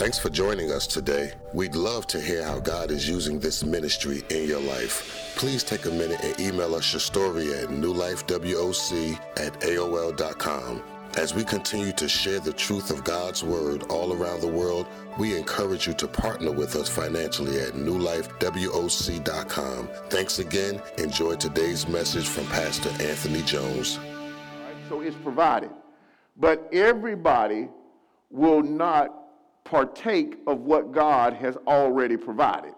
Thanks for joining us today. We'd love to hear how God is using this ministry in your life. Please take a minute and email us your story at newlifewoc at AOL.com. As we continue to share the truth of God's Word all around the world, we encourage you to partner with us financially at newlifewoc.com. Thanks again. Enjoy today's message from Pastor Anthony Jones. So it's provided. But everybody will not partake of what God has already provided.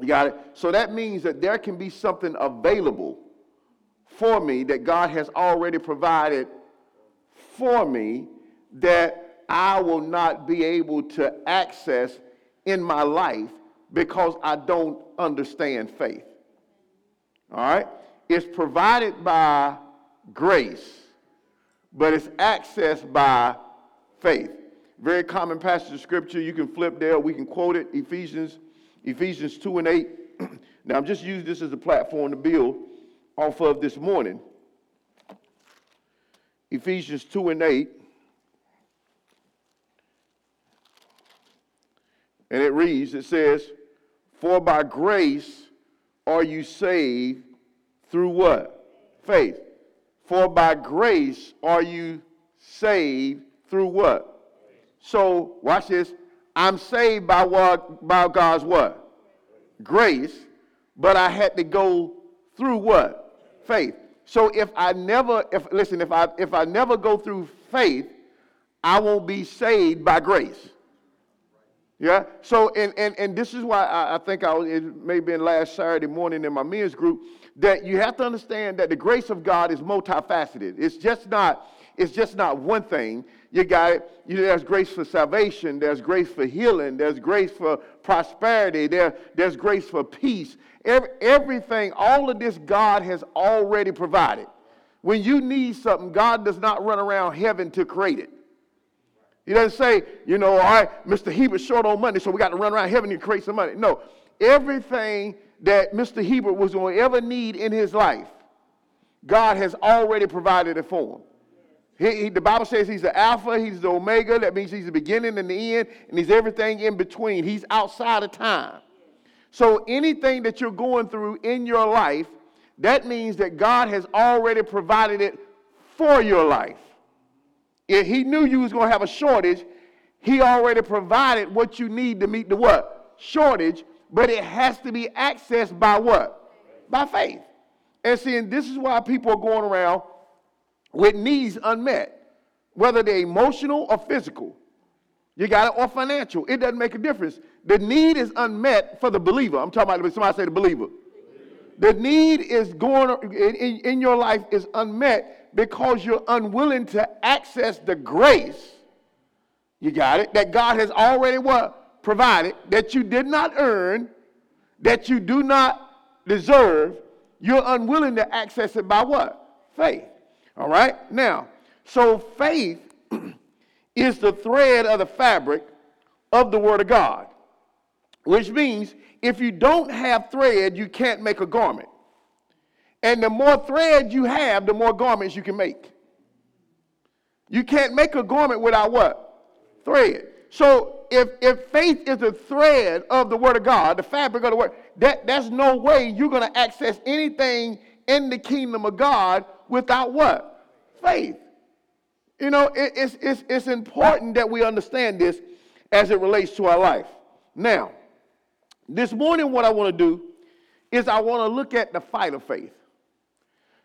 You got it? So that means that there can be something available for me that God has already provided for me that I will not be able to access in my life because I don't understand faith. All right? It's provided by grace, but it's accessed by faith. Very common passage of scripture. You can flip there. We can quote it. Ephesians, Ephesians 2 and 8. now, I'm just using this as a platform to build off of this morning. Ephesians 2 and 8. And it reads, it says, For by grace are you saved through what? Faith. For by grace are you saved through what? So, watch this. I'm saved by what? By God's what? Grace. But I had to go through what? Faith. So if I never, if listen, if I if I never go through faith, I won't be saved by grace. Yeah. So and and and this is why I, I think I was, it may have been last Saturday morning in my men's group that you have to understand that the grace of God is multifaceted. It's just not it's just not one thing. You got. You know, there's grace for salvation. There's grace for healing. There's grace for prosperity. There, there's grace for peace. Every, everything, all of this, God has already provided. When you need something, God does not run around heaven to create it. He doesn't say, you know, all right, Mr. Hebert short on money, so we got to run around heaven to create some money. No, everything that Mr. Hebert was going to ever need in his life, God has already provided it for him. He, he, the Bible says he's the Alpha, he's the Omega. That means he's the beginning and the end, and he's everything in between. He's outside of time. So anything that you're going through in your life, that means that God has already provided it for your life. If he knew you was going to have a shortage, he already provided what you need to meet the what? Shortage, but it has to be accessed by what? By faith. And seeing this is why people are going around with needs unmet, whether they're emotional or physical. You got it, or financial. It doesn't make a difference. The need is unmet for the believer. I'm talking about somebody say the believer. The need is going in, in your life is unmet because you're unwilling to access the grace. You got it? That God has already what? Provided, that you did not earn, that you do not deserve. You're unwilling to access it by what? Faith. All right? Now, so faith is the thread of the fabric of the Word of God, which means if you don't have thread, you can't make a garment. And the more thread you have, the more garments you can make. You can't make a garment without what? Thread. So if, if faith is the thread of the Word of God, the fabric of the Word, that, there's no way you're going to access anything in the kingdom of God without what? Faith. You know, it, it's, it's, it's important that we understand this as it relates to our life. Now, this morning, what I want to do is I want to look at the fight of faith.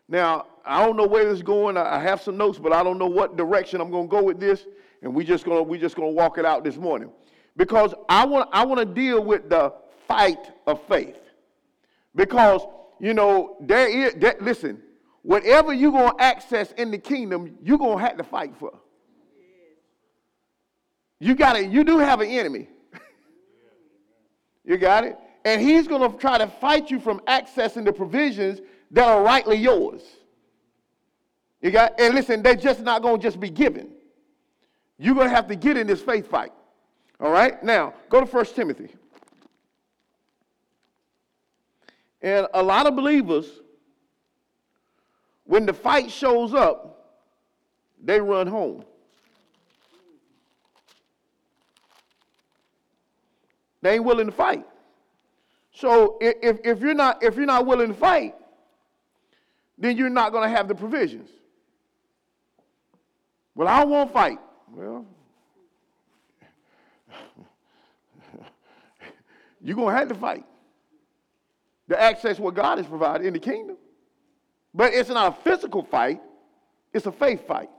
Now, I don't know where this is going. I have some notes, but I don't know what direction I'm going to go with this. And we just gonna we just gonna walk it out this morning, because I want I want to deal with the fight of faith, because you know there is there, listen whatever you're going to access in the kingdom, you're going to have to fight for. You got it. You do have an enemy. you got it? And he's going to try to fight you from accessing the provisions that are rightly yours. You got and listen, they're just not going to just be given. You're going to have to get in this faith fight. All right? Now, go to 1 Timothy. And a lot of believers when the fight shows up, they run home. They ain't willing to fight. So if, if, you're not, if you're not willing to fight, then you're not going to have the provisions. Well, I won't fight. Well, you're going to have to fight to access what God has provided in the kingdom. But it's not a physical fight, it's a faith fight.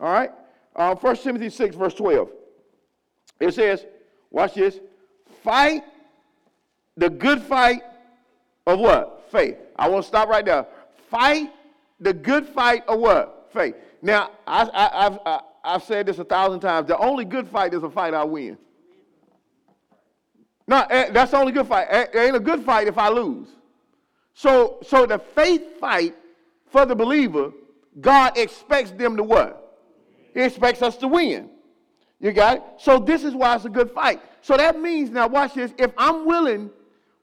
All right? Uh, 1 Timothy 6, verse 12. It says, watch this, fight the good fight of what? Faith. I want to stop right there. Fight the good fight of what? Faith. Now, I, I, I've, I, I've said this a thousand times. The only good fight is a fight I win. No, eh, that's the only good fight. It ain't a good fight if I lose. So, so the faith fight for the believer, God expects them to what? He expects us to win. You got it? So this is why it's a good fight. So that means, now watch this, if I'm willing,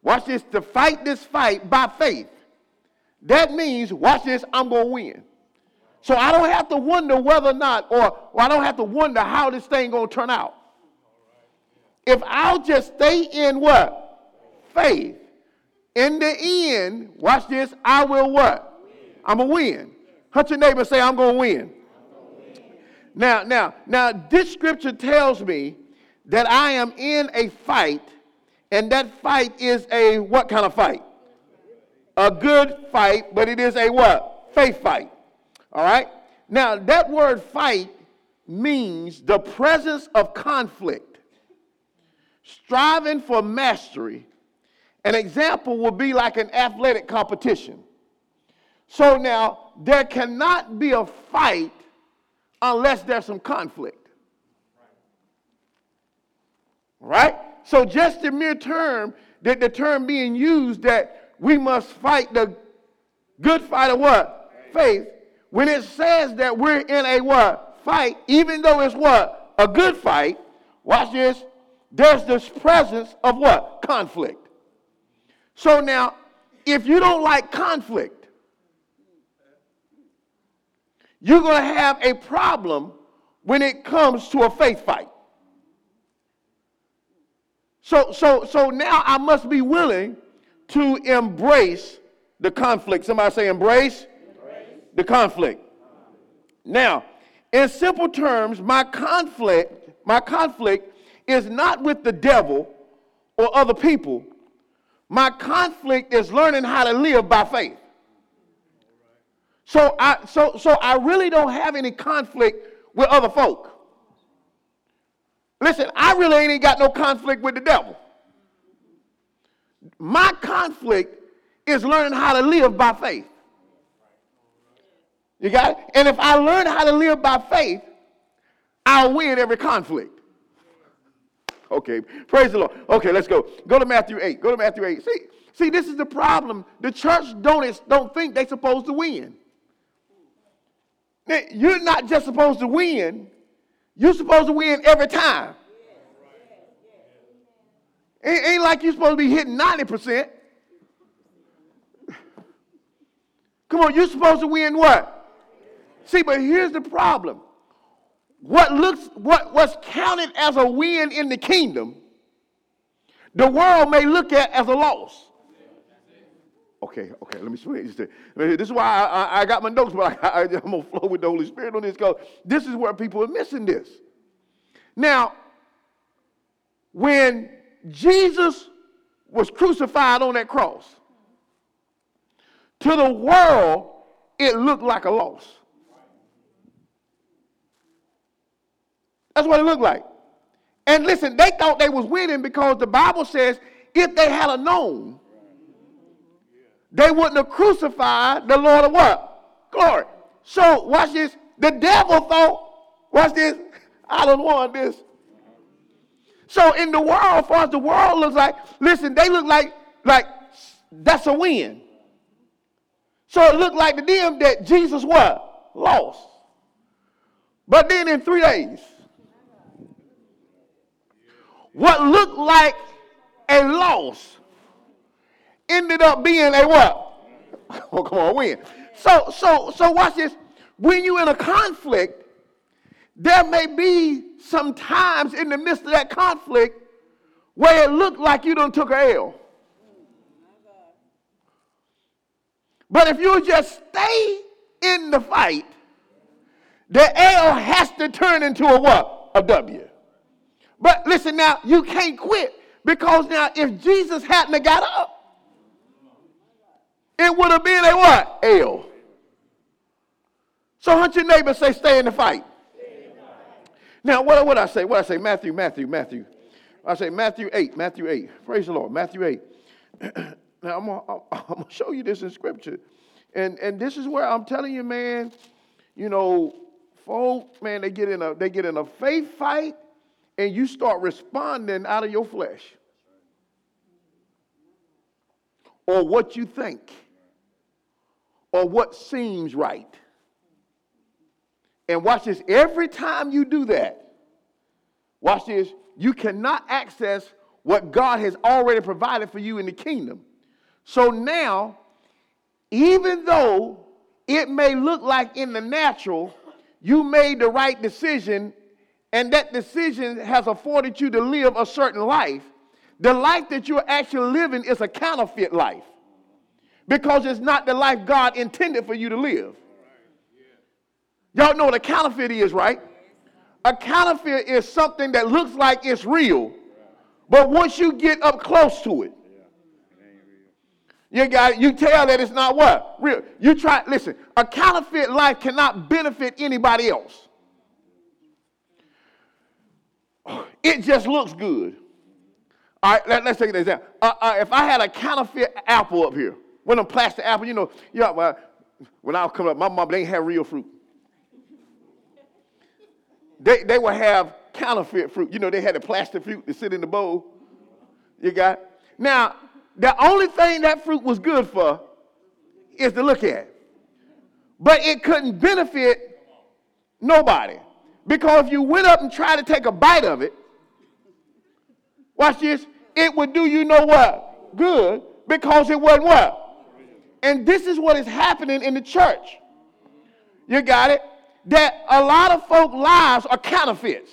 watch this, to fight this fight by faith, that means, watch this, I'm to win. So I don't have to wonder whether or not, or, or I don't have to wonder how this thing to turn out. If I'll just stay in what? Faith. In the end, watch this, I will what? I'm going to win. Hunt your neighbor say, I'm going to win. Now, now, now, this scripture tells me that I am in a fight, and that fight is a what kind of fight? A good fight, but it is a what? Faith fight. All right? Now, that word fight means the presence of conflict, striving for mastery. An example would be like an athletic competition. So now, there cannot be a fight unless there's some conflict. Right? So just the mere term, that the term being used that we must fight the good fight of what? Faith. When it says that we're in a what? Fight, even though it's what? A good fight, watch this, there's this presence of what? Conflict. So now, if you don't like conflict, you're going to have a problem when it comes to a faith fight. So, so, so now I must be willing to embrace the conflict. Somebody say, embrace, embrace. the conflict. Now, in simple terms, my conflict, my conflict is not with the devil or other people. My conflict is learning how to live by faith. So I, so, so I really don't have any conflict with other folk. Listen, I really ain't got no conflict with the devil. My conflict is learning how to live by faith. You got it? And if I learn how to live by faith, I'll win every conflict. Okay, praise the Lord. Okay, let's go. Go to Matthew 8. Go to Matthew 8. See, see, this is the problem. The church don't, don't think they're supposed to win. You're not just supposed to win, you're supposed to win every time. It ain't like you're supposed to be hitting 90%. Come on, you're supposed to win what? See, but here's the problem. What looks what was counted as a win in the kingdom, the world may look at as a loss. Okay, okay, let me switch. This is why I, I, I got my notes, but I, am to flow with the Holy Spirit on this because this is where people are missing this. Now, when Jesus was crucified on that cross, to the world, it looked like a loss. That's what it looked like. And listen, they thought they was winning because the Bible says if they had a known they wouldn't have crucified the Lord of what? Glory. So, watch this. The devil thought, watch this, I don't want this. So in the world, as far as the world looks like, listen, they look like like that's a win. So it looked like to them that Jesus what? Lost. But then in three days, what looked like a loss ended up being a what? Oh, come on, win. So, so, so watch this. When you're in a conflict, there may be some times in the midst of that conflict where it looked like you done took a L. But if you just stay in the fight, the L has to turn into a what? A W. But listen now, you can't quit because now if Jesus hadn't got up, it would have been a what? L. So hunt your neighbor say, stay in the fight. Now, what would I say? What I say? Matthew, Matthew, Matthew. I say Matthew 8, Matthew 8. Praise the Lord. Matthew 8. now, I'm going to show you this in scripture. And, and this is where I'm telling you, man, you know, folk, man, they get in a they get in a faith fight and you start responding out of your flesh. Or what you think. Or what seems right. And watch this, every time you do that, watch this, you cannot access what God has already provided for you in the kingdom. So now, even though it may look like in the natural, you made the right decision, and that decision has afforded you to live a certain life, the life that you're actually living is a counterfeit life because it's not the life God intended for you to live. Y'all know what a counterfeit is, right? A counterfeit is something that looks like it's real, but once you get up close to it, you got you tell that it's not what? Real. You try listen, a counterfeit life cannot benefit anybody else. It just looks good. All right, let, us take an example. Uh, uh, if I had a counterfeit apple up here, one of plastic apple, you know, know, uh, when I was coming up, my mom they didn't have real fruit they, they would have counterfeit fruit. You know, they had the plastic fruit to sit in the bowl. You got? Now, the only thing that fruit was good for is to look at. But it couldn't benefit nobody. Because if you went up and tried to take a bite of it, watch this, it would do you know what? Good, because it wasn't what? And this is what is happening in the church. You got it? that a lot of folk lives are counterfeits.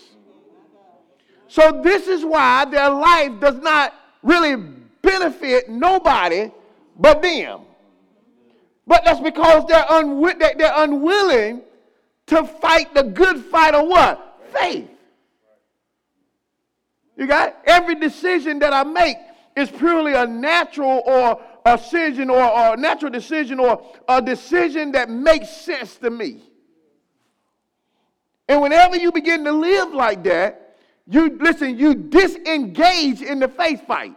So this is why their life does not really benefit nobody but them. But that's because they're, unwi- they're unwilling to fight the good fight of what? Faith. You got it? Every decision that I make is purely a natural or a decision or, or a natural decision or a decision that makes sense to me. And whenever you begin to live like that, you listen, you disengage in the faith fight.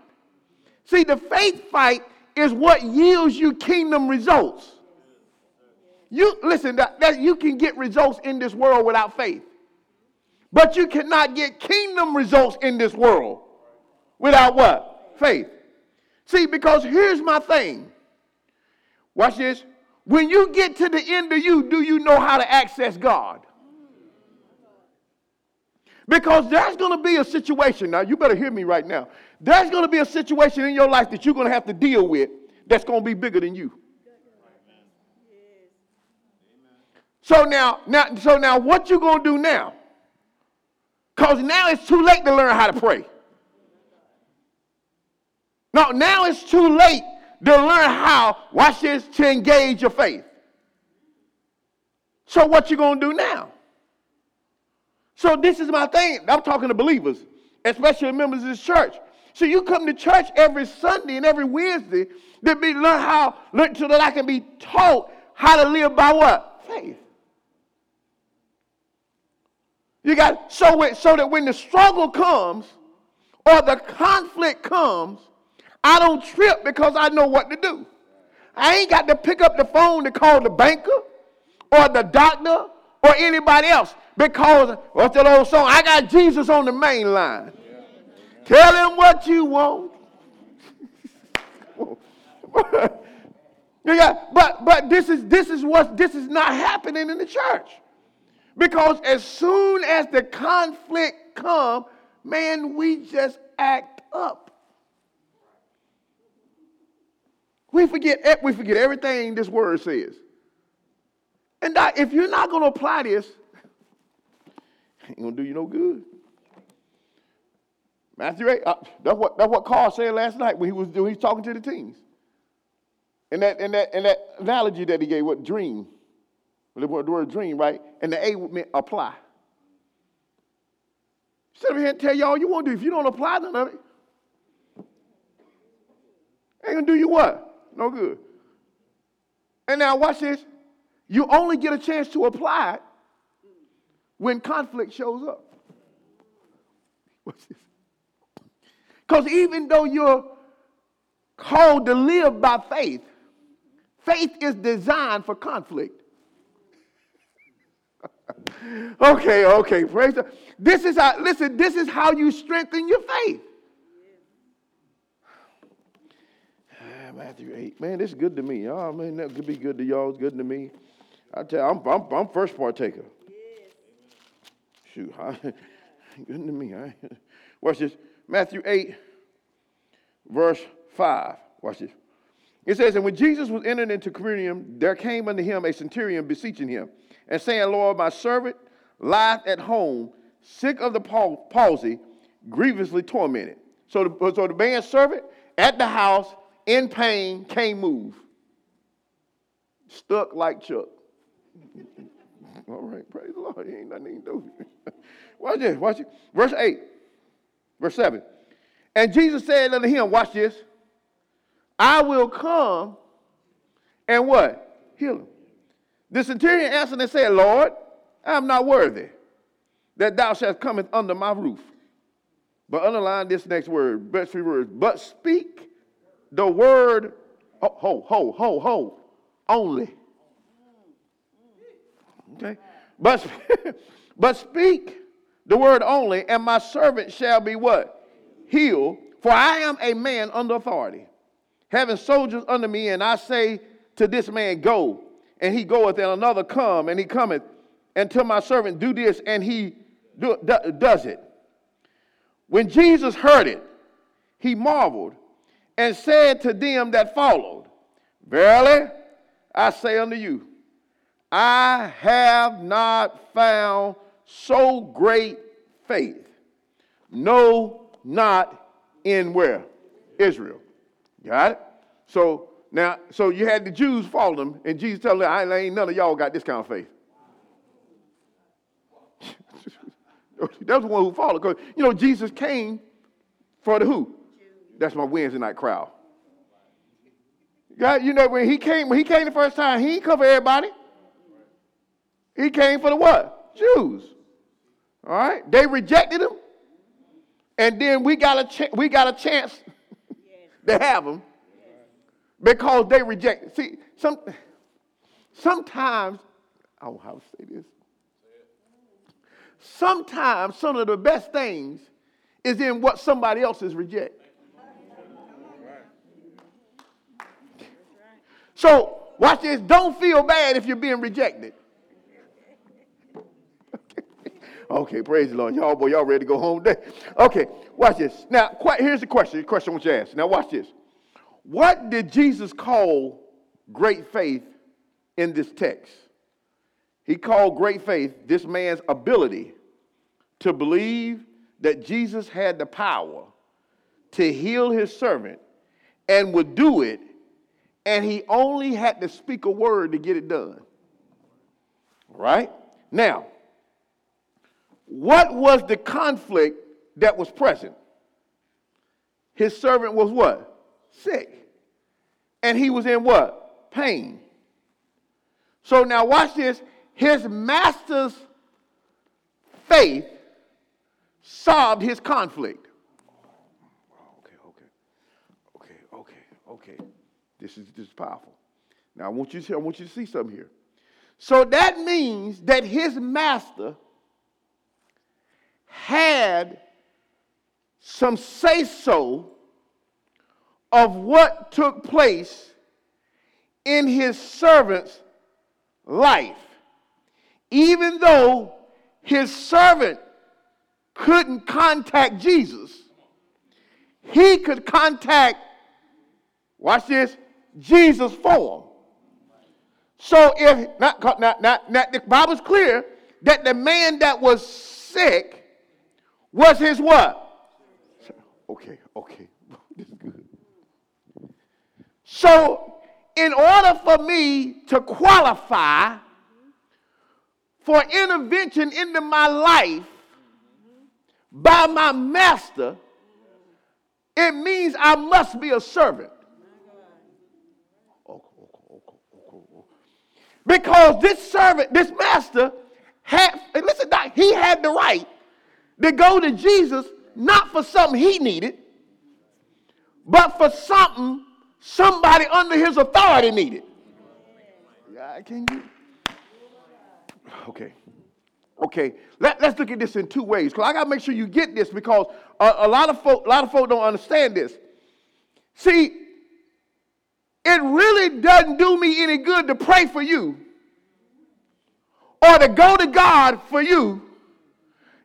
See, the faith fight is what yields you kingdom results. You listen, that, that you can get results in this world without faith. But you cannot get kingdom results in this world without what? Faith. See, because here's my thing. Watch this. When you get to the end of you, do you know how to access God? Because there's going to be a situation, now you better hear me right now. There's going to be a situation in your life that you're going to have to deal with that's going to be bigger than you. So now, now, so now what you to do now? Because now it's too late to learn how to pray. No, now it's too late to learn how, watch this, to engage your faith. So what you to do now? So this is my thing. I'm talking to believers, especially members of this church. So you come to church every Sunday and every Wednesday to be learn how learn so that I can be taught how to live by what faith. You got so it so that when the struggle comes or the conflict comes, I don't trip because I know what to do. I ain't got to pick up the phone to call the banker or the doctor or anybody else. Because, what's that old song? I got Jesus on the main line. Tell him what you want. got, but but this is this is what this is not happening in the church. Because as soon as the conflict come, man, we just act up. We forget we forget everything this word says. And if you're not going to apply this, ain't going to do you no good. Matthew 8. Uh, that's what that's what Carl said last night when he was doing he was talking to the teens. And that and that and that analogy that he gave, what dream. The word dream, right? And the A meant apply. Sit up here and tell you all you want to do. If you don't apply none of it, ain't gonna do you what? No good. And now watch this. You only get a chance to apply it when conflict shows up. Watch this. Because even though you're called to live by faith, faith is designed for conflict. Okay, okay, praise the This is how, listen, this is how you strengthen your faith. Ah, Matthew 8. Man, this is good to me. Oh, man, that could be good to y'all. It's good to me. I tell you, I'm, I'm, I'm first partaker. Shoot, I, good to me. I, watch this. Matthew 8, verse 5. Watch this. It says, And when Jesus was entered into Capernaum, there came unto him a centurion beseeching him, and saying, Lord, my servant lieth at home, sick of the palsy, grievously tormented. So the, so the man's servant at the house, in pain, can't move. Stuck like Chuck. All right, praise the Lord. He ain't nothing can do. watch this, watch it. Verse 8, verse 7. And Jesus said unto him, watch this, I will come and what? Heal him. The centurion answered and said, Lord, I am not worthy that thou shalt come under my roof. But underline this next word, best three words. But speak the word, ho, ho, ho, ho, only. Okay? But, but speak the word only, and my servant shall be what? Healed. For I am a man under authority, having soldiers under me, and I say to this man, Go, and he goeth, and another come, and he cometh, and my servant, Do this, and he do, do, does it. When Jesus heard it, he marveled and said to them that followed, Verily, I say unto you, I have not found so great faith. No, not in where? Israel. Got it? So now, so you had the Jews follow them, and Jesus told them, I ain't none of y'all got this kind of faith. That's the one who followed. Because, you know, Jesus came for the who? That's my Wednesday night crowd. God, you know, when he came, when he came the first time, he didn't cover everybody. He came for the what? Jews. All right? They rejected him. And then we got a, we got a chance to have him because they reject. See, some, sometimes, I don't know how to say this. Sometimes some of the best things is in what somebody else is reject. So, watch this. Don't feel bad if you're being rejected. okay, praise the Lord. Y'all, boy, y'all ready to go home today? Okay, watch this. Now, here's the question. The question I want you to ask. Now, watch this. What did Jesus call great faith in this text? He called great faith this man's ability to believe that Jesus had the power to heal his servant and would do it, and he only had to speak a word to get it done. Right? Now, what was the conflict that was present? His servant was what? Sick. And he was in what? Pain. So now watch this. His master's faith solved his conflict. Okay, okay, okay, okay, okay. This is this is powerful. Now I want you to I want you to see something here. So that means that his master had some say so of what took place in his servant's life. Even though his servant couldn't contact Jesus, he could contact, watch this, Jesus for him. So if, not, not, not, not, the Bible's clear that the man that was sick was his what? okay, okay. So, in order for me to qualify for intervention into my life by my master, it means I must be a servant. Because this servant, this master, had, listen, he had the right to go to Jesus not for something he needed, but for something somebody under his authority needed. Yeah, can? Okay. Okay, Let, us look at this in two ways. Because I got to make sure you get this because a, a lot of folk, a lot of folk don't understand this. See, it really doesn't do me any good to pray for you or to go to God for you.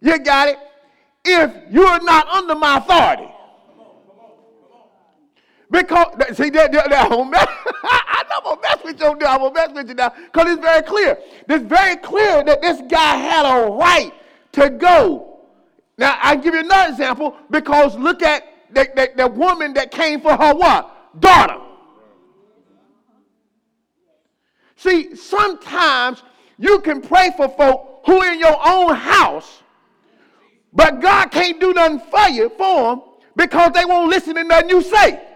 You got it? If you're not under my authority. Because, see, that, that, that, I'm mess, I to mess with you. Now. I'm going to mess with you now because it's very clear. It's very clear that this guy had a right to go. Now, i give you another example because look at the, the, the woman that came for her what? Daughter. See, sometimes you can pray for folk who in your own house, but God can't do nothing for you, for them, because they won't listen to nothing you say.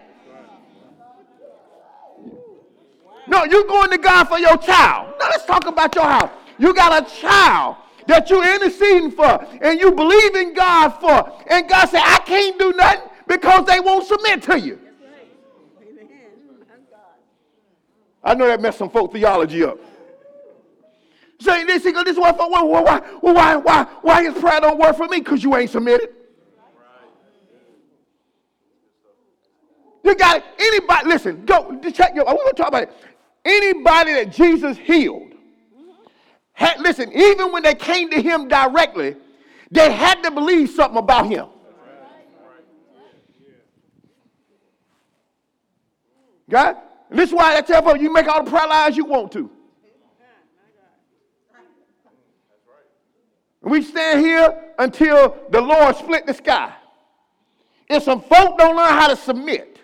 No, you going to God for your child. Now let's talk about your house. You got a child that you're interceding for and you believe in God for. And God said, I can't do nothing because they won't submit to you. I know that messed some folk theology up. Saying this, this is what, why, why, why, why, why his prayer don't work for me? Because you ain't submitted. You got it. Anybody, listen, go check your, we're going to talk about it. Anybody that Jesus healed, had, listen, even when they came to him directly, they had to believe something about him. God, and this is why I tell folks you make all the prayer lines you want to. And we stand here until the Lord split the sky. If some folk don't learn how to submit,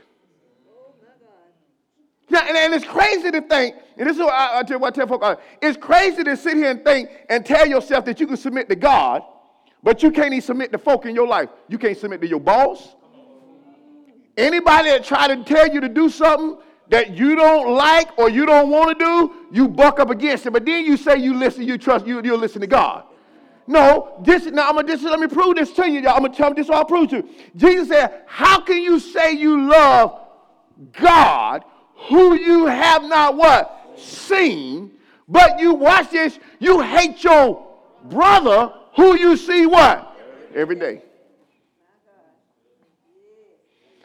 now, and, and, it's crazy to think, and this is what I, I tell, what I tell folks, uh, it's crazy to sit here and think and tell yourself that you can submit to God, but you can't even submit to folk in your life. You can't submit to your boss. Anybody that try to tell you to do something that you don't like or you don't want to do, you buck up against it. But then you say you listen, you trust, you, you'll listen to God. No, this now I'm gonna this, let me prove this to you. Y'all. I'm gonna tell you this. I'll prove to you. Jesus said, "How can you say you love God who you have not what? Seen. But you watch this, you hate your brother who you see what? Every day.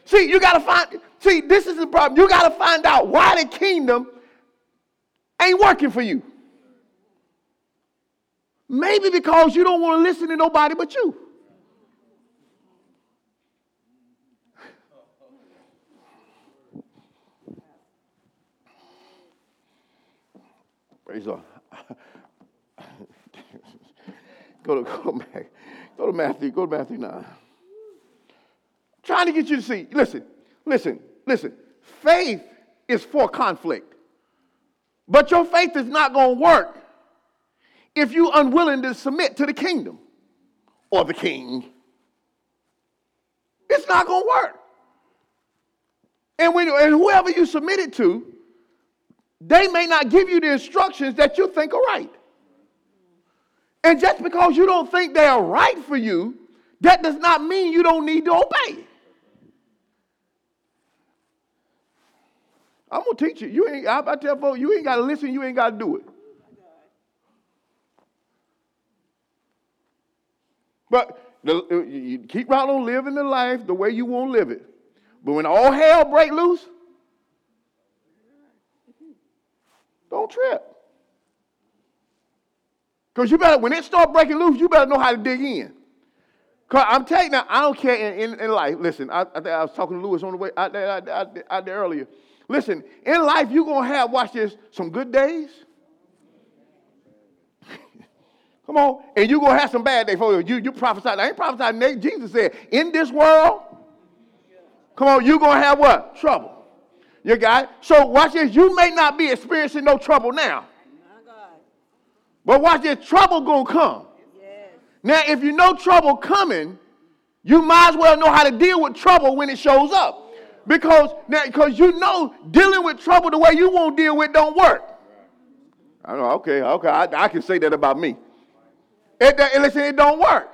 See, you got to find, see, this is the problem. You got to find out why the kingdom ain't working for you. Maybe because you don't want to listen to nobody but you. Praise God. go to go back. Go to Matthew. Go to Matthew 9. trying to get you to see. Listen, listen, listen. Faith is for conflict. But your faith is not going to work if you're unwilling to submit to the kingdom or the king. It's not going to work. And, when, and whoever you submit it to, they may not give you the instructions that you think are right. And just because you don't think they are right for you, that does not mean you don't need to obey. I'm gonna teach you. You ain't. I, tell folks, you ain't got to listen. You ain't got to do it. But the, you keep right on living the life the way you want to live it. But when all hell break loose, Don't trip. Because you better, when it start breaking loose, you better know how to dig in. Because I'm telling you now, I don't care in, in, in life. Listen, I, I, I, was talking to Lewis on the way out there, out, out, out there earlier. Listen, in life, you're going to have, watch this, some good days. Come on. And you're going to have some bad days for you. You, you prophesy. I ain't prophesying. Jesus said, in this world, come on, you're going to have what? Trouble. You got it? So watch this. You may not be experiencing no trouble now. But watch this. Trouble going to come. Now, if you know trouble coming, you might as well know how to deal with trouble when it shows up. Because now, because you know dealing with trouble the way you won't deal with don't work. I know, okay, okay, I, I can say that about me. It, it, listen, it don't work.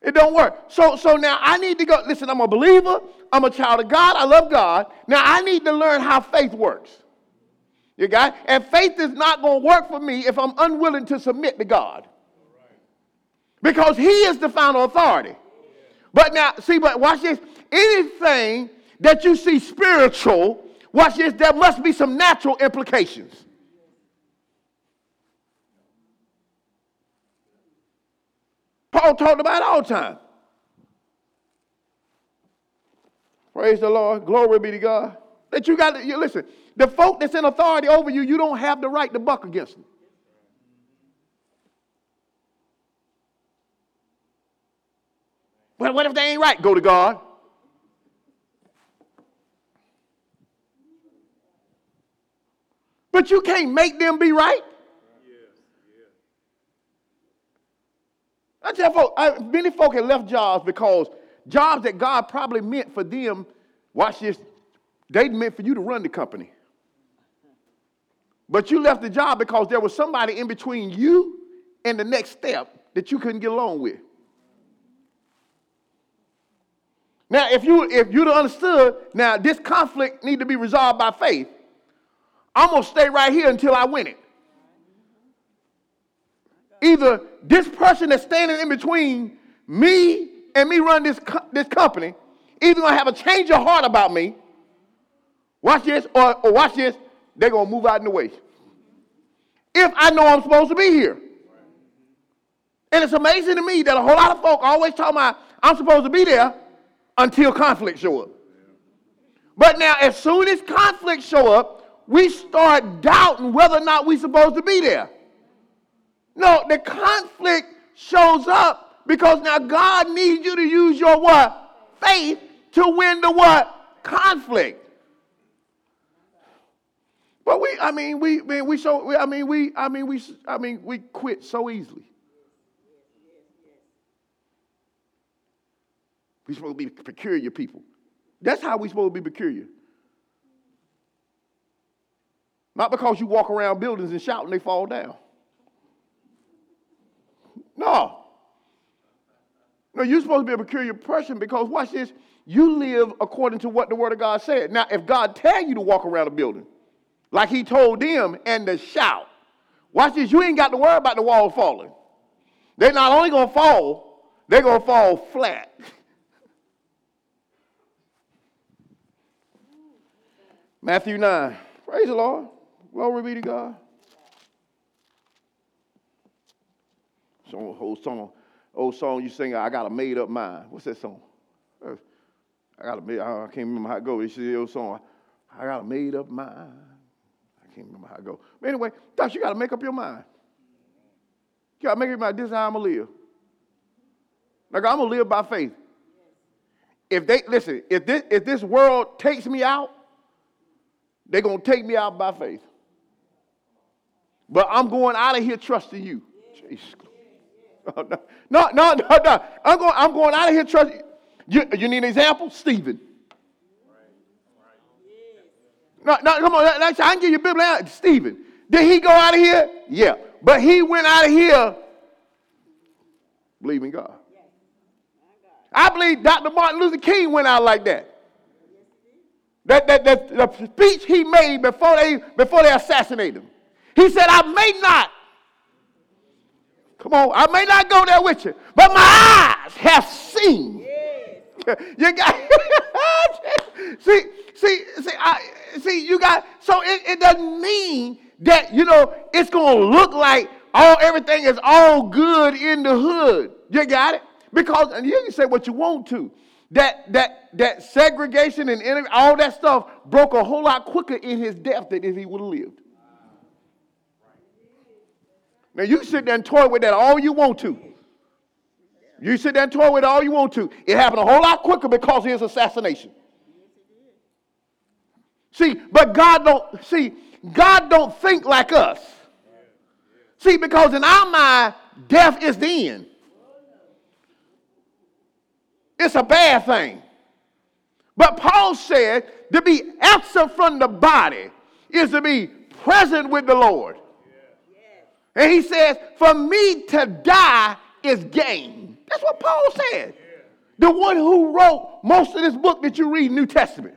It don't work. So, so now I need to go. Listen, I'm a believer. I'm a child of God. I love God. Now I need to learn how faith works. You got? And faith is not going to work for me if I'm unwilling to submit to God. Because He is the final authority. But now, see, but watch this. Anything that you see spiritual, watch this, there must be some natural implications. Paul talked about all time. Praise the Lord. Glory be to God. That you got to, you, listen, the folk that's in authority over you, you don't have the right to buck against them. Well, what if they ain't right? Go to God. But you can't make them be right. I tell folks, I, many folk have left jobs because jobs that God probably meant for them, watch this, they meant for you to run the company. But you left the job because there was somebody in between you and the next step that you couldn't get along with. Now, if you if you'd understood, now this conflict need to be resolved by faith. I'm gonna stay right here until I win it. Either this person that's standing in between me and me run this, this company, either gonna have a change of heart about me, watch this, or, or watch this, they're to move out in the way. If I know I'm supposed to be here. And it's amazing to me that a whole lot of folk always talk about I'm supposed to be there until conflict show up. But now, as soon as conflict show up, we start doubting whether or not we're supposed to be there. No, the conflict shows up because now God needs you to use your what? Faith to win the what? Conflict. But we, I mean, we, we, we so, we, I mean, we, I mean, we, I mean, we quit so easily. We're supposed to be peculiar people. That's how we're supposed to be peculiar. Not because you walk around buildings and shout and they fall down. No. No, you're supposed to be a peculiar person because watch this. You live according to what the word of God said. Now, if God tell you to walk around a building, like he told them and to shout. Watch this, you ain't got to worry about the wall falling. They're not only to fall, they're to fall flat. Matthew 9. Praise the Lord. Glory be to God. Some old song, old song you sing, I got a made up mind. What's that song? Uh, I got a made, I can't remember how it goes. It's the old song. I got a made up mind I can't remember how I go. But anyway, thought you got to make up your mind. You got to make up your mind. This is how I'm going to live. Like, I'm going to live by faith. If they, listen, if this, if this world takes me out, they're going to take me out by faith. But I'm going out of here trusting you. Jesus. No, no, no, no. I'm going, I'm going out of here Trust you. You need an example? Stephen. No, no, come on. I can give you a biblical Stephen. Did he go out of here? Yeah. But he went out of here believing God. I believe Dr. Martin Luther King went out like that. That, that, that the speech he made before they, before they assassinated him. He said, I may not, come on, I may not go there with you, but my eyes have seen. Yeah. you got, see, see, see, I, see, you got, so it, it doesn't mean that, you know, it's going to look like all everything is all good in the hood. You got it? Because, and you can say what you want to. That, that, that segregation and all that stuff broke a whole lot quicker in his death than if he would have lived. Now you sit there and toy with that all you want to. You sit there and toy with it all you want to. It happened a whole lot quicker because of his assassination. See, but God don't see, God don't think like us. See, because in our mind, death is the end. It's a bad thing. But Paul said to be absent from the body is to be present with the Lord. And he says, for me to die is gain. That's what Paul said. The one who wrote most of this book that you read, New Testament.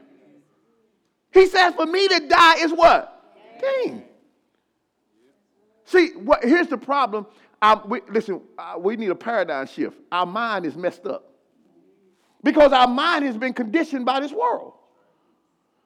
He says, for me to die is what? Gain. See, what, here's the problem. I, we, listen, we need a paradigm shift. Our mind is messed up because our mind has been conditioned by this world.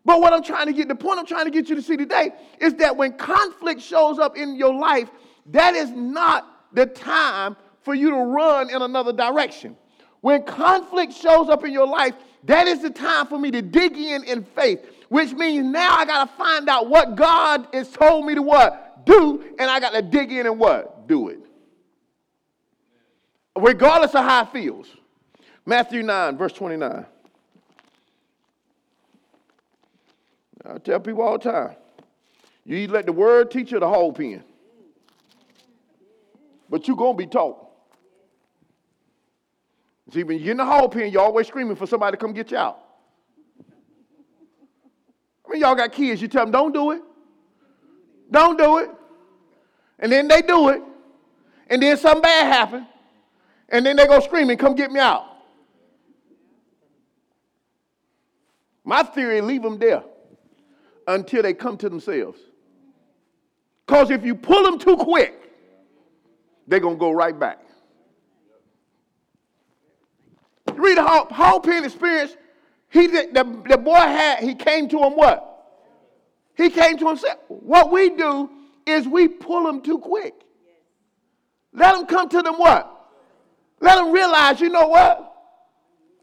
But what I'm trying to get, the point I'm trying to get you to see today is that when conflict shows up in your life, that is not the time for you to run in another direction. When conflict shows up in your life, that is the time for me to dig in in faith, which means now I got to find out what God has told me to what? Do, and I got to dig in and what? Do it. Regardless of how it feels. Matthew 9, verse 29. I tell people all the time, you let the word teach you the whole pen. But you're going to be taught. See, when you're in the hall pen, you're always screaming for somebody to come get you out. I mean, y'all got kids, you tell them, don't do it. Don't do it. And then they do it. And then something bad happens. And then they go screaming, come get me out. My theory, leave them there until they come to themselves. Because if you pull them too quick, they're going to go right back. Read the Hall, Hall Pen experience. He the, the boy had, he came to him what? He came to himself. What we do is we pull him too quick. Let him come to them what? Let him realize, you know what?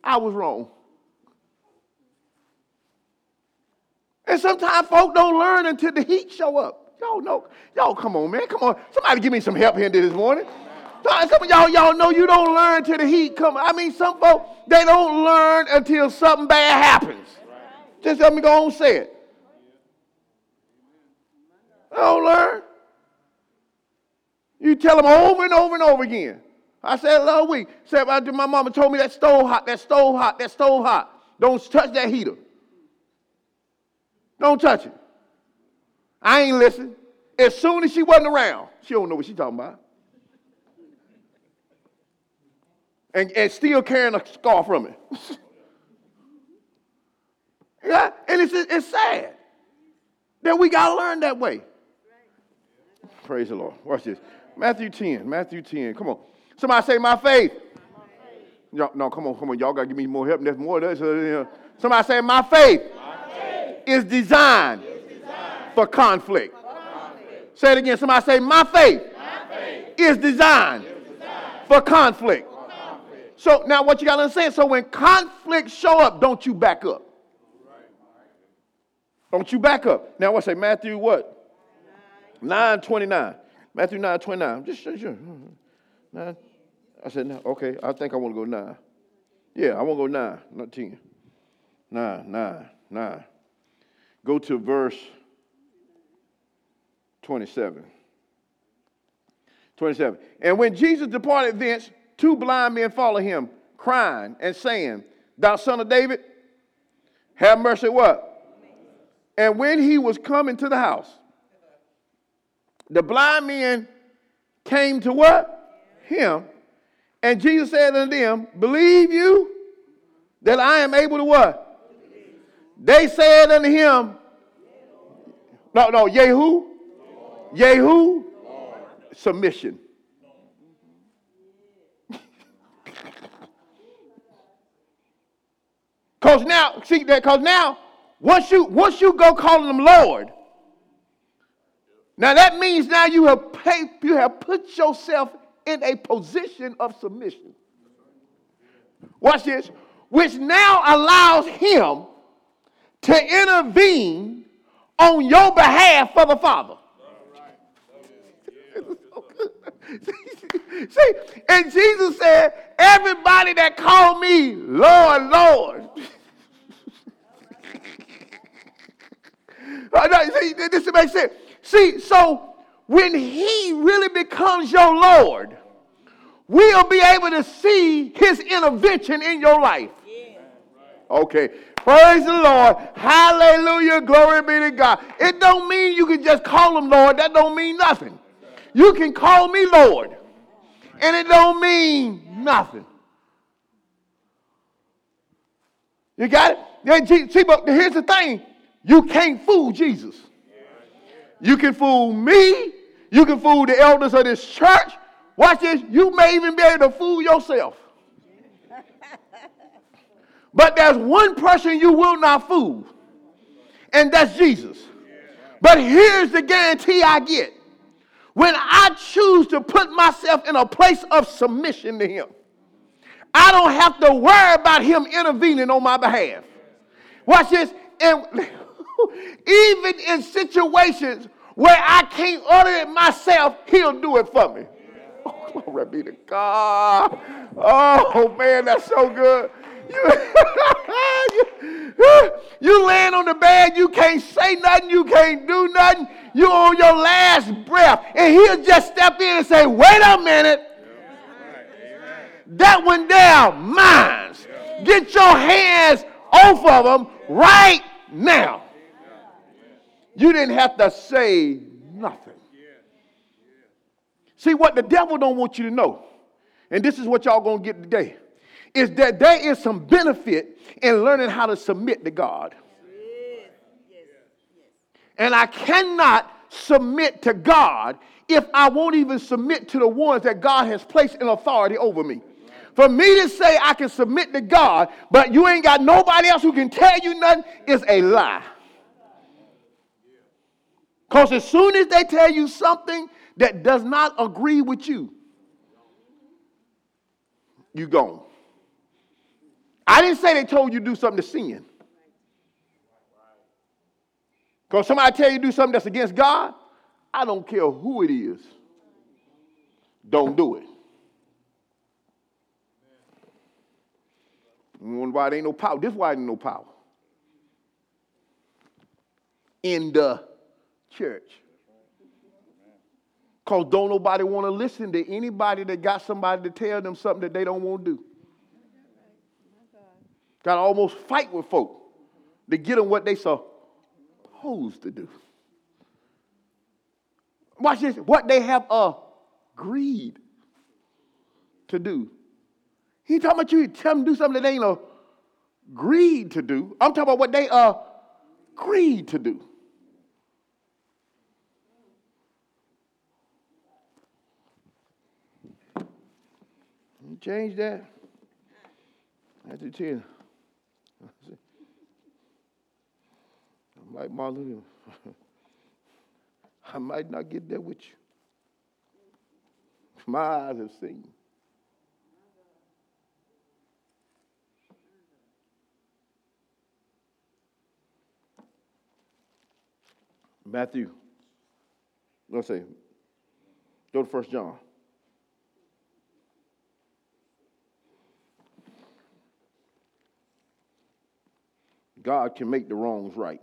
I was wrong. And sometimes folk don't learn until the heat show up. Y'all know, y'all come on, man. Come on. Somebody give me some help here this morning. Some of y'all, y'all know you don't learn till the heat come. I mean, some folk, they don't learn until something bad happens. Just let me go on and say it. They don't learn. You tell them over and over and over again. I said last week. Said my mama told me that stove hot, that stove hot, that stove hot. Don't touch that heater. Don't touch it. I ain't listen. As soon as she wasn't around, she don't know what she talking about. And, and still carrying a scar from it. yeah, and it's, it's sad that we got to learn that way. Praise the Lord. Watch this. Matthew 10. Matthew 10. Come on. Somebody say, My faith. My faith. Y'all, no, come on, come on. Y'all got to give me more help. There's more. There's, uh, somebody say, My faith is designed, for, conflict. conflict. Say it again. Somebody say, My faith, My faith is, designed is designed, for conflict. For conflict. So now what you got to understand, so when conflict show up, don't you back up. Don't you back up. Now what say Matthew what? 929. Matthew 929. Just sure, sure. Mm-hmm. Nine. I said, no, okay, I think I want to go nine. Yeah, I want to go nine, not 10. Nine, nine, nine. Go to verse 27. 27. And when Jesus departed thence, two blind men followed him, crying and saying, Thou son of David, have mercy what? And when he was coming to the house, the blind men came to what? Him. And Jesus said unto them, Believe you that I am able to what? They said unto him, No, no, Yehu? Yehu? Submission. Cause now, see that, cause now, once you once you go calling him Lord, now that means now you have paid, you have put yourself in a position of submission. Watch this, which now allows him to intervene on your behalf for the Father. See, and Jesus said, Everybody that called me Lord, Lord. this makes sense. See, so when he really becomes your Lord, we'll be able to see his intervention in your life. Okay. Praise the Lord. Hallelujah. Glory be to God. It don't mean you can just call him Lord. That don't mean nothing. You can call me Lord. And it don't mean nothing. You got it? See, but here's the thing. You can't fool Jesus. You can fool me. You can fool the elders of this church. Watch this. You may even be able to fool yourself. But there's one person you will not fool, and that's Jesus. But here's the guarantee I get when I choose to put myself in a place of submission to Him, I don't have to worry about Him intervening on my behalf. Watch this. And even in situations where I can't order it myself, He'll do it for me. Oh, glory be to God. Oh, man, that's so good. You, you laying on the bed, you can't say nothing, you can't do nothing. You on your last breath. And he'll just step in and say, wait a minute. That one down, mine. Get your hands off of them right now. You didn't have to say nothing. See what the devil don't want you to know, and this is what y'all gonna get today is that there is some benefit in learning how to submit to God. And I cannot submit to God if I won't even submit to the ones that God has placed in authority over me. For me to say I can submit to God, but you ain't got nobody else who can tell you nothing, is a lie. Because as soon as they tell you something that does not agree with you, you gone. I didn't say they told you to do something to sin. Because somebody tell you to do something that's against God, I don't care who it is. Don't do it. Wonder why there ain't no power. This is why ain't no power. In the church. Because don't nobody want to listen to anybody that got somebody to tell them something that they don't want to do. Got to almost fight with folk to get them what they supposed to do. Watch this. What they have agreed to do. He talking about you tell them to do something that they ain't agreed to do. I'm talking about what they agreed to do. Change that. Matthew 10. I'm like Marlon, I might not get there with you. My eyes have seen. Matthew, let's say, go to First John. God can make the wrongs right.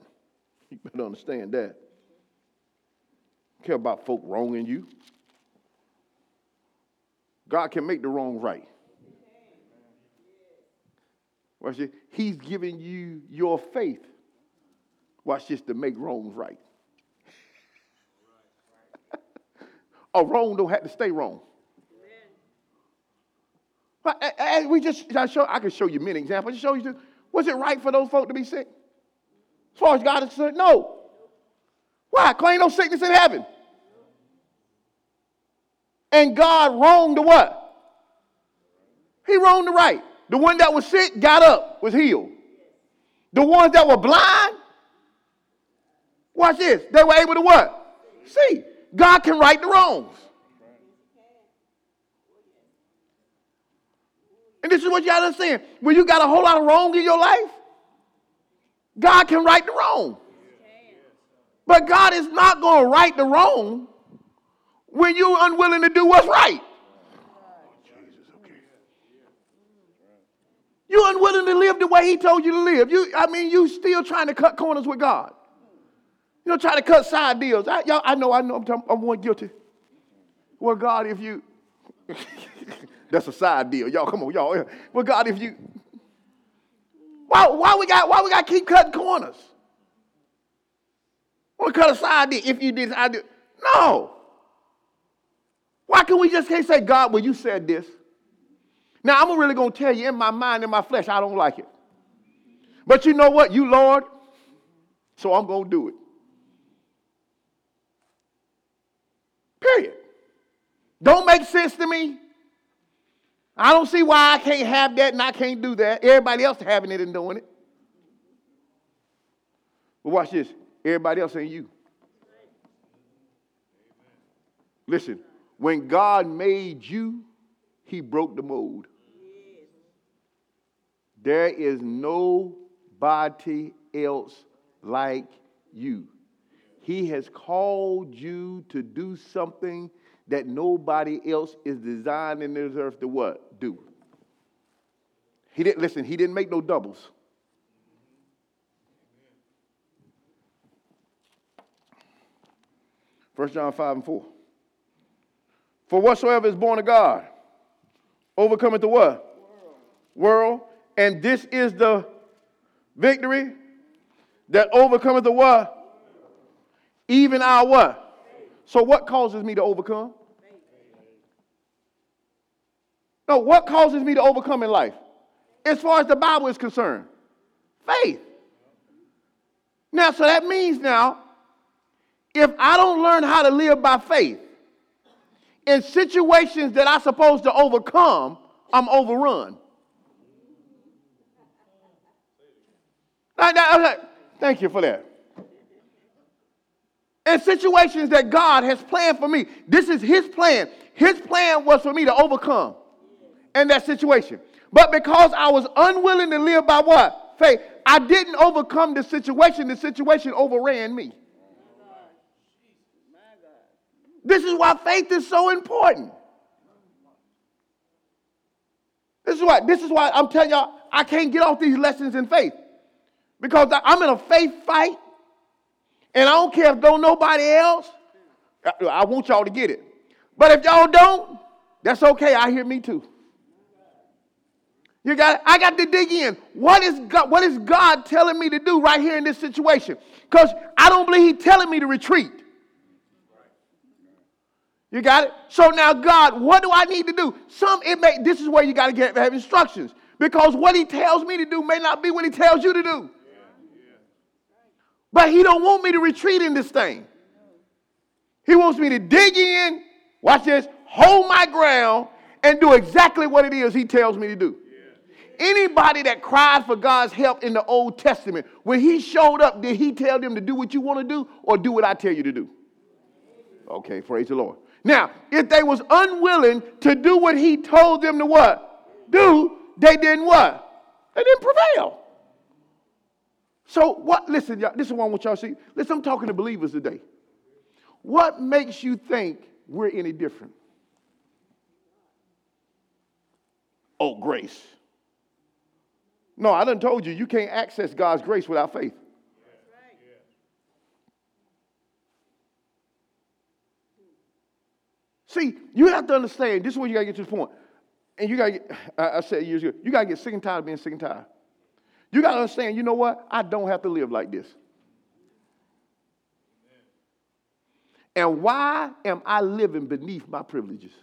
You better understand that. care about folk wronging you. God can make the wrong right. Watch this. He's giving you your faith. Watch this to make wrongs right. A wrong don't have to stay wrong. But we just I show I can show you many examples. Just show you was it right for those folk to be sick? As far as God is concerned, no. Why? Because ain't no sickness in heaven. And God wronged the what? He wronged the right. The one that was sick got up, was healed. The ones that were blind, watch this, they were able to what? See. God can right the wrongs. And this is what got to understand. When you got a whole lot of wrong in your life, God can right the wrong. But God is not going to right the wrong when you're unwilling to do what's right. You're unwilling to live the way He told you to live. You, I mean, you still trying to cut corners with God. You know, try to cut side deals. I, y'all, I know, I know, I'm, I'm one guilty. Well, God, if you, that's a side deal. Y'all, come on, y'all. Well, God, if you, why, why we got, why we got to keep cutting corners? To cut a side deal if you did, I do. No. Why can we just can't say, God, well, you said this? Now, I'm really going to tell you in my mind, in my flesh, I don't like it. But you know what? You, Lord, so I'm going to do it. Period. Don't make sense to me. I don't see why I can't have that and I can't do that. Everybody else having it and doing it. But watch this. Everybody else ain't you. Listen, when God made you, he broke the mold. There is nobody else like you. He has called you to do something that nobody else is designed in this earth to what? Do. He didn't listen, he didn't make no doubles. First John 5 and 4. For whatsoever is born of God overcometh the what? World. World. And this is the victory that overcometh the what? Even our what? So what causes me to overcome? No, what causes me to overcome in life? As far as the Bible is concerned, faith. Now, so that means now, if I don't learn how to live by faith, in situations that I'm supposed to overcome, I'm overrun. Thank you for that. In situations that God has planned for me, this is His plan. His plan was for me to overcome in that situation. But because I was unwilling to live by what? Faith. I didn't overcome the situation. The situation overran me. This is why faith is so important. This is why, this is why I'm telling y'all, I can't get off these lessons in faith. Because I'm in a faith fight, and I don't care if don't nobody else. I want y'all to get it. But if y'all don't, that's okay. I hear me too. You got I got to dig in. What is God, what is God telling me to do right here in this situation? Because I don't believe He's telling me to retreat. You got it? So now, God, what do I need to do? Some it may this is where you got to get have instructions. Because what he tells me to do may not be what he tells you to do. But he don't want me to retreat in this thing. He wants me to dig in, watch this, hold my ground, and do exactly what it is he tells me to do. Anybody that cried for God's help in the Old Testament, when he showed up, did he tell them to do what you want to do or do what I tell you to do? Okay, praise the Lord. Now, if they was unwilling to do what he told them to what? Do, they didn't what? They didn't prevail. So what, listen, y'all, this is what I want y'all to see. Listen, I'm talking to believers today. What makes you think we're any different? Oh, grace. No, I done told you, you can't access God's grace without faith. See, you have to understand, this is where you got to get to the point. And you got to get, I said years ago, you got to get sick and tired of being sick and tired. You got to understand, you know what? I don't have to live like this. And why am I living beneath my privileges?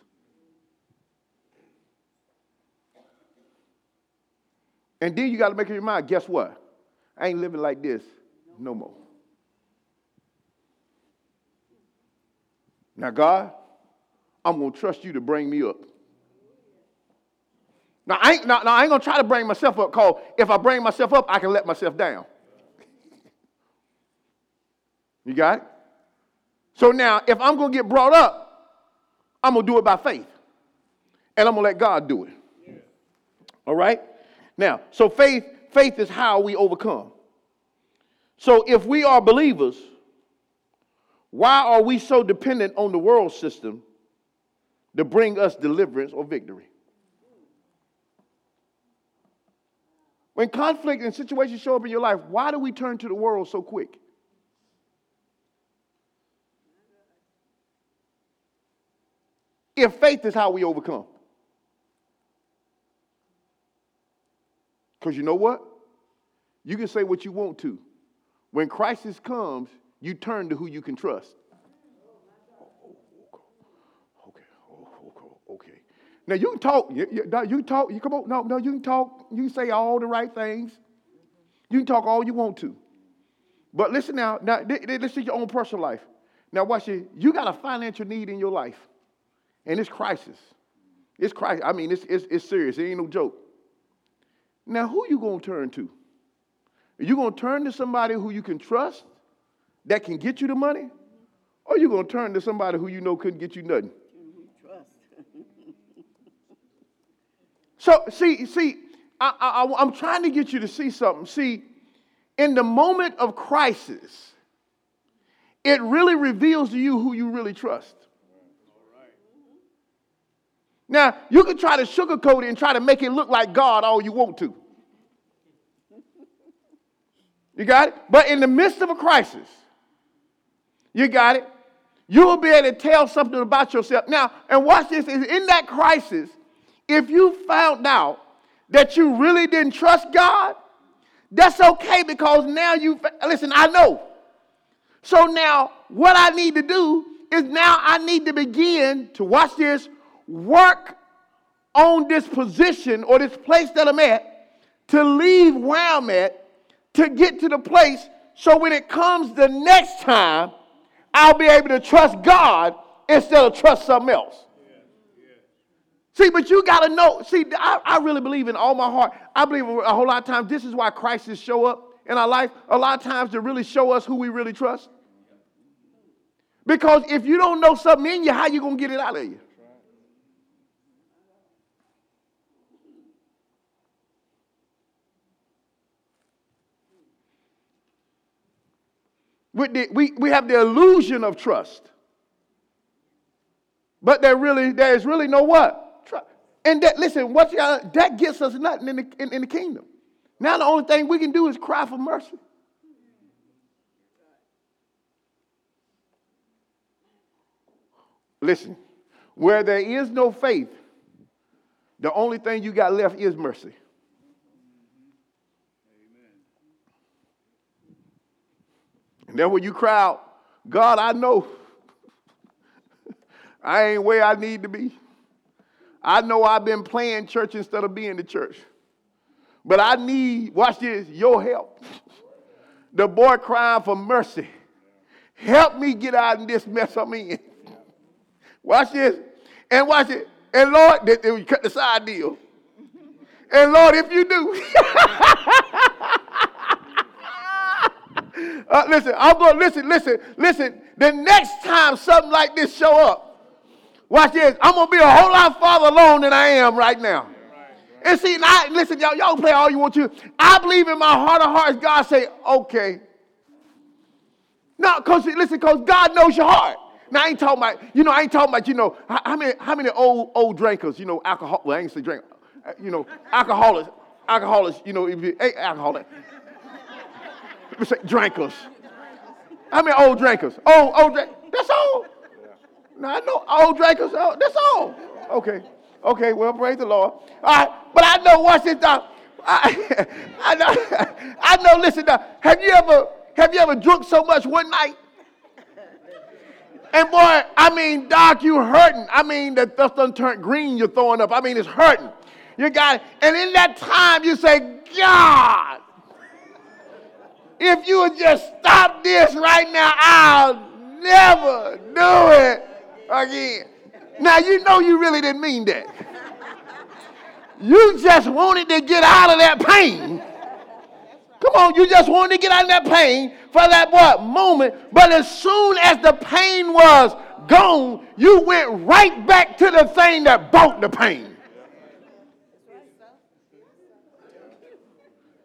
And then you got to make up your mind guess what? I ain't living like this no more. Now, God, I'm going to trust you to bring me up. Now I, ain't, now, now, I ain't going to try to bring myself up because if I bring myself up, I can let myself down. You got it? So now, if I'm going to get brought up, I'm going to do it by faith. And I'm going to let God do it. Yeah. All right? Now, so faith, faith is how we overcome. So if we are believers, why are we so dependent on the world system to bring us deliverance or victory? When conflict and situations show up in your life, why do we turn to the world so quick? If faith is how we overcome. Because you know what? You can say what you want to. When crisis comes, you turn to who you can trust. Okay, okay. Now you can talk. You, you, talk. You come on. No, no. You can talk. You can say all the right things. You can talk all you want to. But listen now. Now, let's see your own personal life. Now, watch it. You got a financial need in your life, and it's crisis. It's crisis. I mean, it's, it's, it's serious. It ain't no joke. Now, who you gonna turn to? Are you gonna turn to somebody who you can trust that can get you the money? Or are you gonna turn to somebody who you know couldn't get you nothing? Trust. so see, see, I, I, I'm trying to get you to see something. See, in the moment of crisis, it really reveals to you who you really trust. Now, you can try to sugarcoat it and try to make it look like God all you want to. You got it? But in the midst of a crisis, you got it? You will be able to tell something about yourself. Now, and watch this is in that crisis, if you found out that you really didn't trust God, that's okay because now you, listen, I know. So now, what I need to do is now I need to begin to watch this work on this position or this place that I'm at to leave where I'm at to get to the place so when it comes the next time, I'll be able to trust God instead of trust something else. See, but you got to know. See, I, I, really believe in all my heart. I believe a whole lot of times this is why crises show up in our life. A lot of times to really show us who we really trust. Because if you don't know something in you, how you to get it out of you? The, we, we have the illusion of trust. But there really, there is really no what? Trust. And that, listen, what you that gets us nothing in the, in, in the kingdom. Now the only thing we can do is cry for mercy. Listen, where there is no faith, the only thing you got left is mercy. Then when you cry out, God, I know I ain't where I need to be. I know I've been playing church instead of being the church. But I need, watch this, your help. The boy crying for mercy. Help me get out of this mess I'm in. Watch this. And watch it. And Lord, they, they cut the side deal. And Lord, if you do, Uh, listen, I'm going to listen, listen, listen. The next time something like this show up, watch this. I'm going to be a whole lot farther along than I am right now. And see, and I, listen, y'all, y'all play all you want to. I believe in my heart of hearts, God say, okay. No, because listen, because God knows your heart. Now I ain't talking about, you know, I ain't talking about, you know, how, how many how many old old drinkers, you know, alcohol, well, I ain't say drink, uh, you know, alcoholics, alcoholics, you know, if you, hey, alcoholic, drinkers. I mean, old drinkers? Old, old. That's all. Now I know old drinkers. Oh, that's all. Okay. Okay. Well, praise the Lord. All right. But I know. Watch this. Doc. I, I know. I know. Listen. Doc, have you ever have you ever drunk so much one night? And boy, I mean, Doc, you hurting. I mean, the stuff done turned green. You're throwing up. I mean, it's hurting. You got it. And in that time, you say, God, if you would just stop this right now, I'll never do it again. Now, you know you really didn't mean that. You just wanted to get out of that pain. Come on, you just wanted to get out of that pain for that what moment. But as soon as the pain was gone, you went right back to the thing that brought the pain.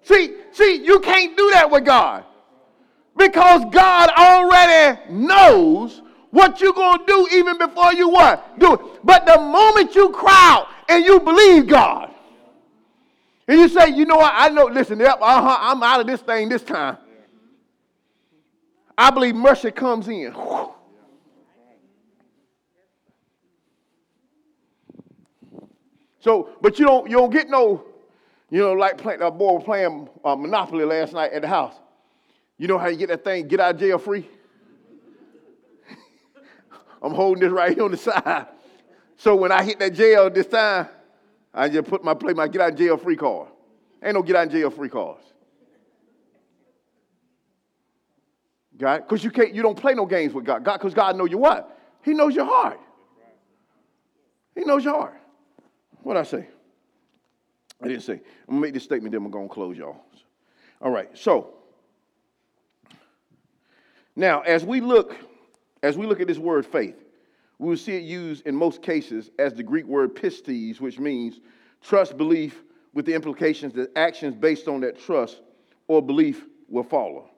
See, see, you can't do that with God. Because God already knows what you're going to do even before you what? Do it. But the moment you cry out and you believe God, and you say, you know what, I know, listen, yep, uh-huh, I'm out of this thing this time. I believe mercy comes in. So, but you don't you don't get no, you know, like play, a boy playing uh, Monopoly last night at the house. You know how you get that thing, get out of jail free? I'm holding this right here on the side. So when I hit that jail this time, I just put my play my get out of jail free card. Ain't no get out jail free cards. God, because you can't, you don't play no games with God. God, because God know you what? He knows your heart. He knows your heart. What I say? I didn't say. I'm gonna make this statement, then we're gonna close, y'all. All right. So now, as we look, as we look at this word faith, we will see it used in most cases as the Greek word pistis, which means trust, belief, with the implications that actions based on that trust or belief will follow.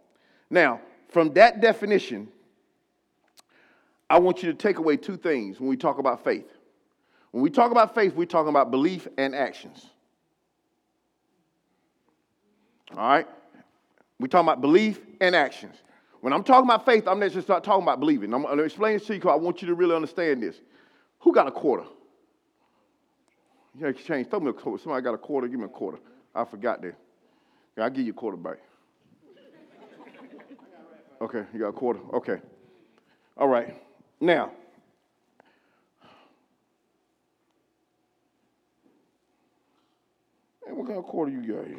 Now, from that definition, I want you to take away two things when we talk about faith. When we talk about faith, we're talking about belief and actions. All right? We're talking about belief and actions. When I'm talking about faith, I'm not just talking about believing. I'm going to explain this to you because I want you to really understand this. Who got a quarter? Yeah, exchange. Throw me a quarter. Somebody got a quarter. Give me a quarter. I forgot that. Yeah, I'll give you a quarter back. Okay, you got a quarter. Okay. All right. Now, Hey, what kind of quarter you got here?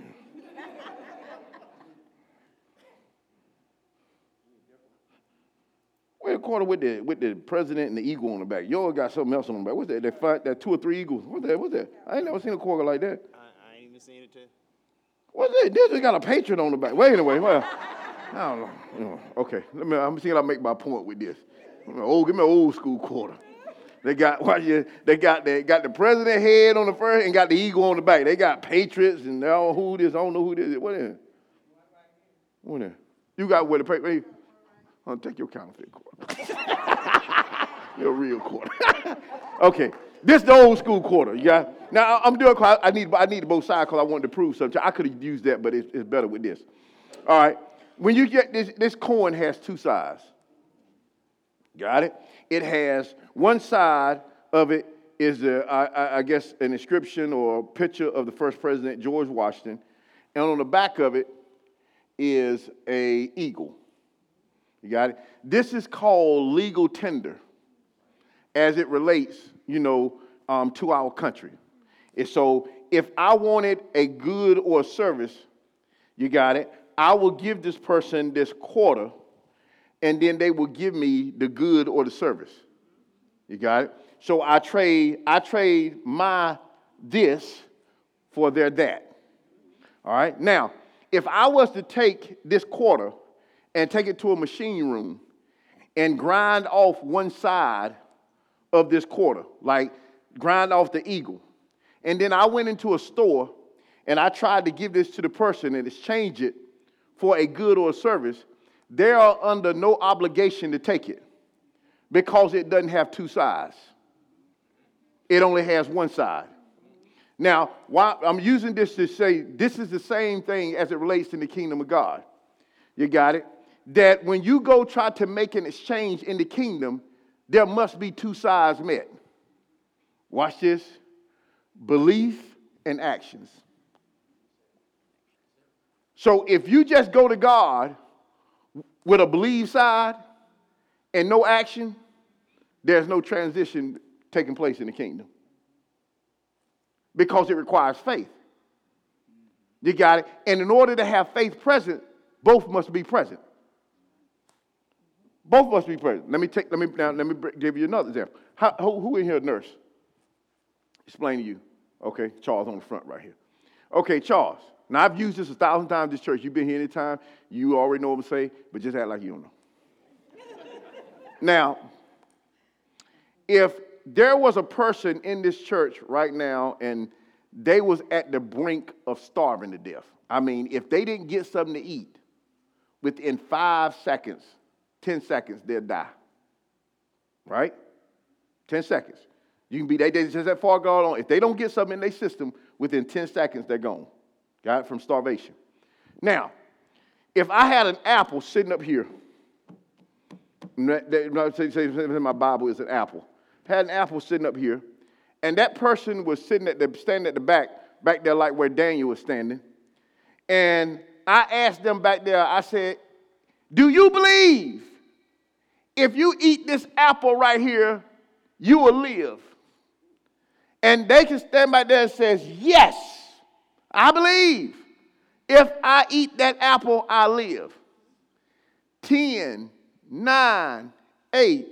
Where a quarter with the with the president and the eagle on the back? Y'all got something else on the back. What's that? That five, that two or three eagles. What's that? What's that? I ain't never seen a quarter like that. I, I ain't even seen it too. What's that? This one got a patriot on the back. Wait anyway. Well, I don't know. You know, Okay, let me. I'm seeing I make my point with this. Old, give me an old school quarter. They got what you, they got the got the president head on the front and got the eagle on the back. They got patriots and they don't who this. I don't know who this is. What is? What is? It? You got where the paper? I'll take your counterfeit quarter. your real quarter. okay, this the old school quarter. Got now. I'm doing. I need. I need both sides because I wanted to prove something. I could have used that, but it's, it's better with this. All right. When you get this, this coin has two sides. Got it? It has one side of it is, a, I, I guess, an inscription or picture of the first president, George Washington. And on the back of it is a eagle. You got it? This is called legal tender as it relates, you know, um, to our country. And so if I wanted a good or a service, you got it, I will give this person this quarter and then they will give me the good or the service. You got it? So I trade, I trade my this for their that. All right? Now, if I was to take this quarter and take it to a machine room and grind off one side of this quarter, like grind off the eagle, and then I went into a store and I tried to give this to the person and exchange it for a good or a service, they are under no obligation to take it because it doesn't have two sides. It only has one side. Now, why, I'm using this to say this is the same thing as it relates to the kingdom of God. You got it? That when you go try to make an exchange in the kingdom, there must be two sides met. Watch this belief and actions. So if you just go to God with a believe side and no action, there's no transition taking place in the kingdom. Because it requires faith. You got it? And in order to have faith present, both must be present. Both must be present. Let me take. Let me now. Let me give you another example. How, who, who in here nurse? Explain to you. Okay, Charles on the front right here. Okay, Charles. Now, I've used this a thousand times this church. You've been here anytime. You already know what I'm saying, but just act like you don't know. now, if there was a person in this church right now and they was at the brink of starving to death, I mean, if they didn't get something to eat within five seconds, 10 seconds, they'll die. Right? 10 seconds. You can be, they, they just that far gone on. If they don't get something in their system within 10 seconds, they're gone. Got it? From starvation. Now, if I had an apple sitting up here, my Bible is an apple. Had an apple sitting up here, and that person was sitting at the standing at the back, back there like where Daniel was standing. And I asked them back there, I said, Do you believe if you eat this apple right here, you will live? And they can stand back there and says, Yes, I believe. If I eat that apple, I live. 10, 9, 8,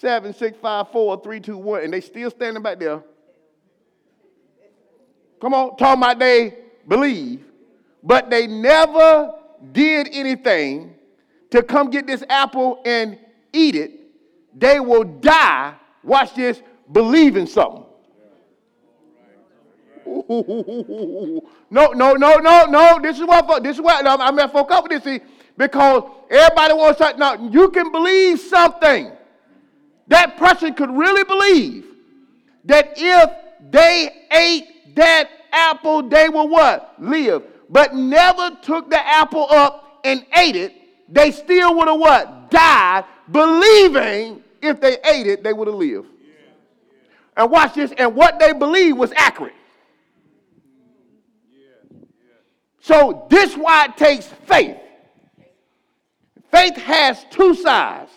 7, 6, 5, 4, 3, 2, 1. And they still standing back there. Come on, talking about they believe. But they never did anything to come get this apple and eat it. They will die, watch this, believing something. No, no, no, no, no. This is what this is what I'm at for couple this see, because everybody wants to now you can believe something. That person could really believe that if they ate that apple, they will what? Live. But never took the apple up and ate it, they still would have what? Died, believing if they ate it, they would have lived. And watch this, and what they believed was accurate. So this why it takes faith. Faith has two sides.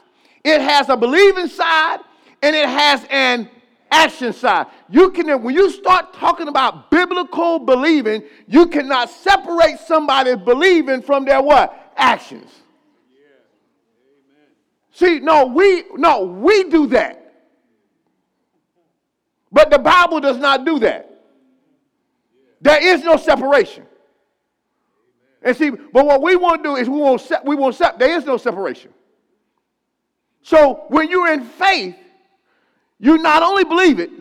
It has a believing side and it has an action side. You can when you start talking about biblical believing, you cannot separate somebody's believing from their what? Actions. See, no, we no, we do that. But the Bible does not do that. There is no separation. And see, but what we want to do is we won't se- we won't se- there is no separation. So when you're in faith, you not only believe it,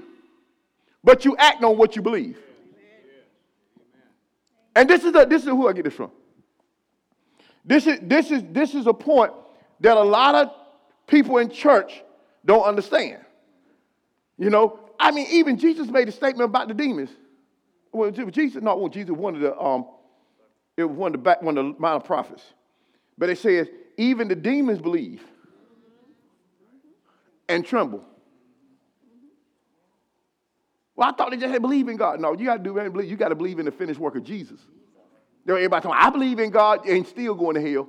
but you act on what you believe. And this is a, this is who I get this from. This is this is this is a point that a lot of people in church don't understand. You know, I mean, even Jesus made a statement about the demons. Well, Jesus, not well, Jesus, one of the um, it was one of the back, one of the minor prophets. But it says, even the demons believe and tremble. Well, I thought they just had to believe in God. No, you got to do believe. You got to believe in the finished work of Jesus. There everybody talking, I believe in God and still going to hell.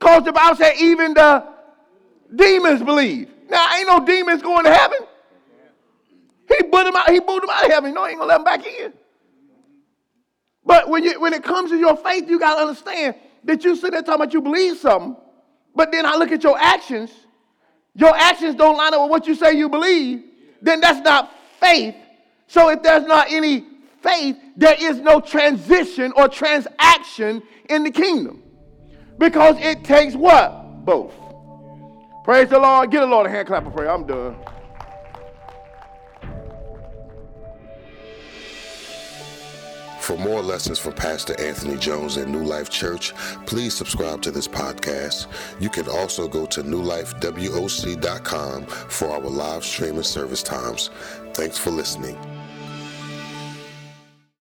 Because the Bible said even the demons believe. Now, ain't no demons going to heaven. He booted them out, he booted them out of heaven. No, he ain't gonna let them back in. But when, you, when it comes to your faith, you got to understand that you sit there talking about you believe something, but then I look at your actions, your actions don't line up with what you say you believe, then that's not faith. So if there's not any faith, there is no transition or transaction in the kingdom. Because it takes what? Both. Praise the Lord. Get a Lord a hand clap of prayer. I'm done. For more lessons from Pastor Anthony Jones and New Life Church, please subscribe to this podcast. You can also go to newlifewoc.com for our live streaming and service times. Thanks for listening.